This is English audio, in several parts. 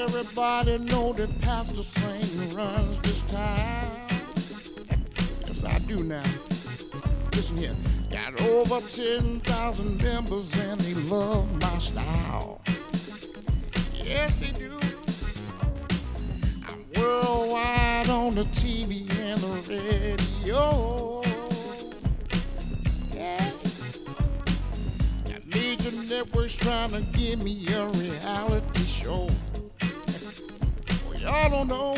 Everybody know that Pastor Saint runs this town. yes, I do now. Listen here. Got over 10,000 members and they love my style. Yes, they do. I'm worldwide on the TV and the radio. Yeah. Got major networks trying to give me a reality Know.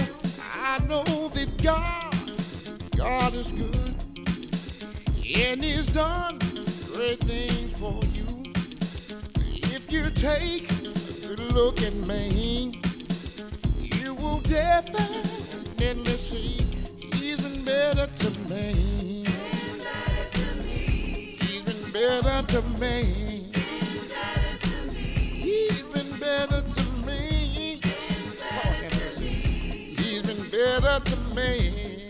I know that God, God is good. And He's done great things for you. If you take a good look at me, you will definitely see He's been better to me. He's been better to me. Better to me.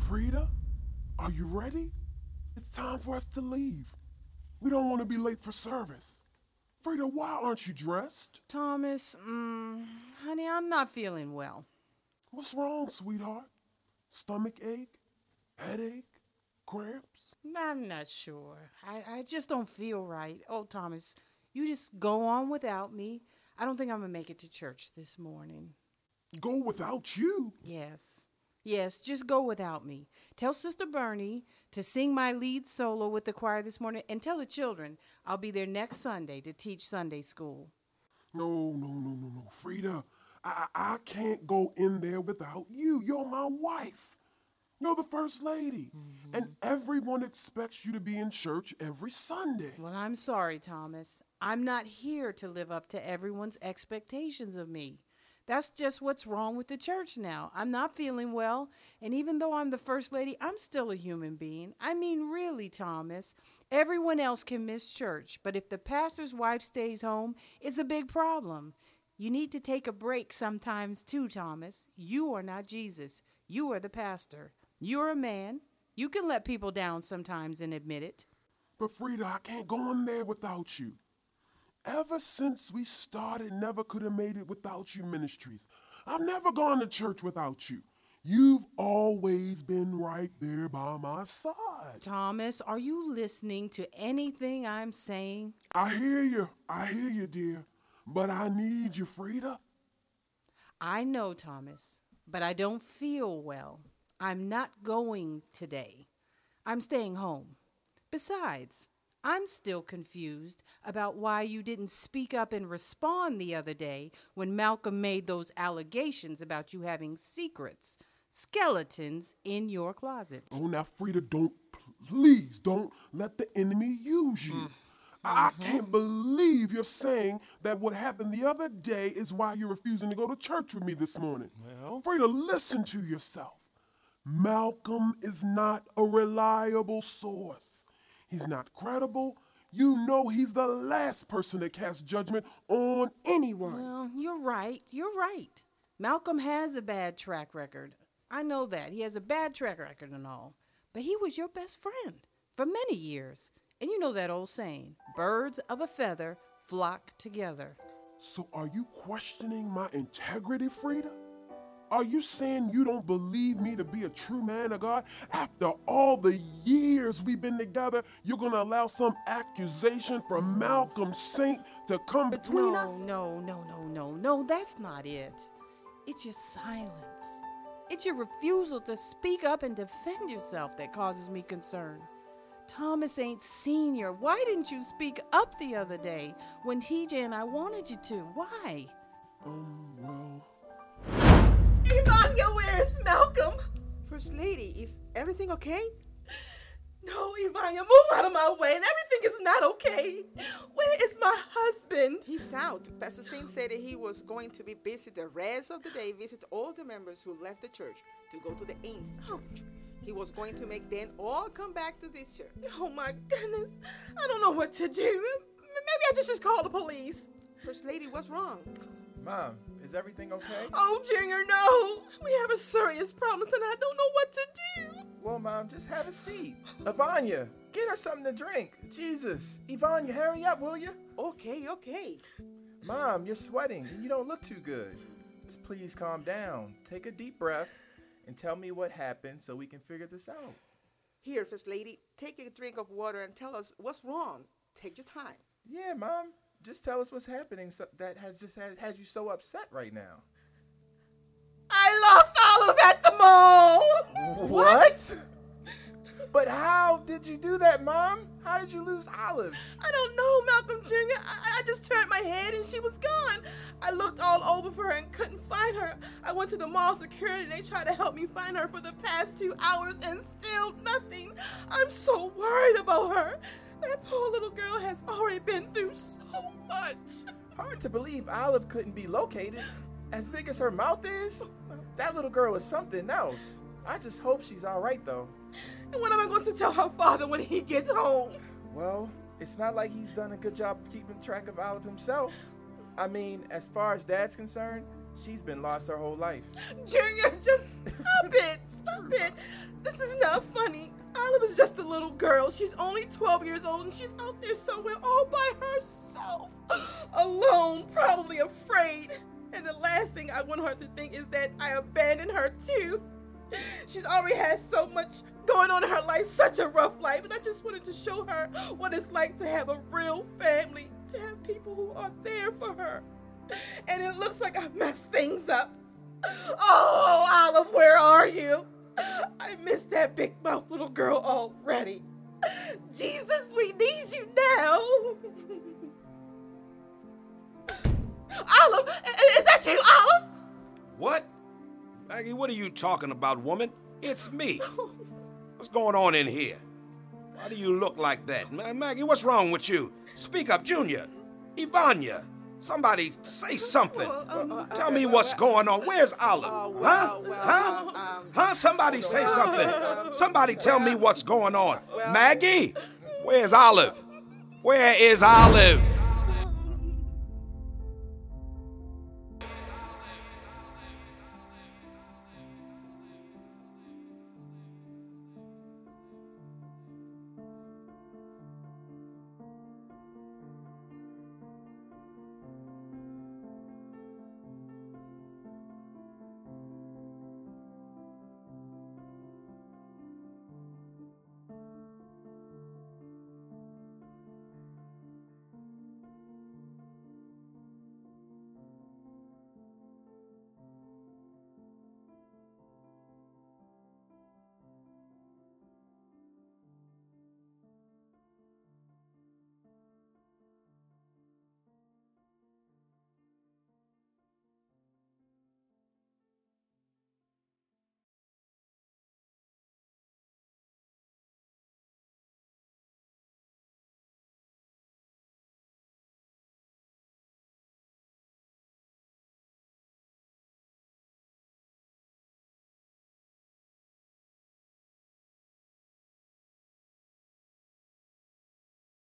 Frida, are you ready? It's time for us to leave. We don't want to be late for service. Frida, why aren't you dressed? Thomas, mm, honey, I'm not feeling well. What's wrong, sweetheart? Stomach ache? Headache? Cramps? I'm not sure. I, I just don't feel right. Oh, Thomas, you just go on without me. I don't think I'm going to make it to church this morning. Go without you? Yes. Yes, just go without me. Tell Sister Bernie to sing my lead solo with the choir this morning and tell the children I'll be there next Sunday to teach Sunday school. No, no, no, no, no. Frida, I, I can't go in there without you. You're my wife. You're the first lady. Mm-hmm. And everyone expects you to be in church every Sunday. Well, I'm sorry, Thomas. I'm not here to live up to everyone's expectations of me. That's just what's wrong with the church now. I'm not feeling well, and even though I'm the first lady, I'm still a human being. I mean, really, Thomas. Everyone else can miss church, but if the pastor's wife stays home, it's a big problem. You need to take a break sometimes too, Thomas. You are not Jesus. You are the pastor. You're a man. You can let people down sometimes and admit it. But Frida, I can't go in there without you. Ever since we started Never Could Have Made It Without You Ministries, I've never gone to church without you. You've always been right there by my side. Thomas, are you listening to anything I'm saying? I hear you. I hear you, dear. But I need you, Frida. I know, Thomas, but I don't feel well. I'm not going today. I'm staying home. Besides, I'm still confused about why you didn't speak up and respond the other day when Malcolm made those allegations about you having secrets, skeletons in your closet. Oh, now, Frida, don't, please, don't let the enemy use you. I I mm-hmm. can't believe you're saying that what happened the other day is why you're refusing to go to church with me this morning. Well, Frida, listen to yourself. Malcolm is not a reliable source. He's not credible. You know he's the last person to cast judgment on anyone. Well, you're right. You're right. Malcolm has a bad track record. I know that. He has a bad track record and all. But he was your best friend for many years. And you know that old saying birds of a feather flock together. So are you questioning my integrity, Frida? Are you saying you don't believe me to be a true man of God? After all the years we've been together, you're gonna allow some accusation from Malcolm Saint to come between no, us? no, no, no, no, no, that's not it. It's your silence. It's your refusal to speak up and defend yourself that causes me concern. Thomas Saint senior. Why didn't you speak up the other day when TJ and I wanted you to? Why? Um, Ivania, where's Malcolm? First Lady, is everything okay? No, Ivania, move out of my way, and everything is not okay. Where is my husband? He's out. Pastor Saint said that he was going to be busy the rest of the day, visit all the members who left the church to go to the Ains oh. church. he was going to make them all come back to this church. Oh my goodness. I don't know what to do. Maybe I just just call the police. First Lady, what's wrong? Mom, is everything okay? Oh, Junior, no. We have a serious problem and I don't know what to do. Well, Mom, just have a seat. Ivania, get her something to drink. Jesus. Ivania, hurry up, will you? Okay, okay. Mom, you're sweating and you don't look too good. Just please calm down. Take a deep breath and tell me what happened so we can figure this out. Here, First Lady, take a drink of water and tell us what's wrong. Take your time. Yeah, Mom. Just tell us what's happening so that has just had, has you so upset right now. I lost Olive at the mall. What? But how did you do that, Mom? How did you lose Olive? I don't know, Malcolm Jr. I, I just turned my head and she was gone. I looked all over for her and couldn't find her. I went to the mall security and they tried to help me find her for the past two hours and still nothing. I'm so worried about her. That poor little girl has already been through so much. Hard to believe Olive couldn't be located. As big as her mouth is, that little girl is something else. I just hope she's all right, though. And what am I going to tell her father when he gets home? Well, it's not like he's done a good job of keeping track of Olive himself. I mean, as far as Dad's concerned, she's been lost her whole life. Junior, just stop it. Stop it. This is not funny. Olive is just a little girl. She's only 12 years old and she's out there somewhere all by herself. Alone, probably afraid. And the last thing I want her to think is that I abandoned her too. She's already had so much going on in her life, such a rough life, and I just wanted to show her what it's like to have a real family, to have people who are there for her. And it looks like I messed things up. Oh, Olive, where are you? I miss that big mouth little girl already. Jesus, we need you now. Olive, is that you, Olive? What? Maggie, what are you talking about, woman? It's me. What's going on in here? Why do you look like that? Maggie, what's wrong with you? Speak up, Junior. Ivania. Somebody say something. Um, uh, tell uh, me uh, what's going on. Where's Olive? Huh? Huh? Um, um, Huh? Somebody say something. Um, Somebody tell me what's going on. Maggie, where's Olive? Where is Olive?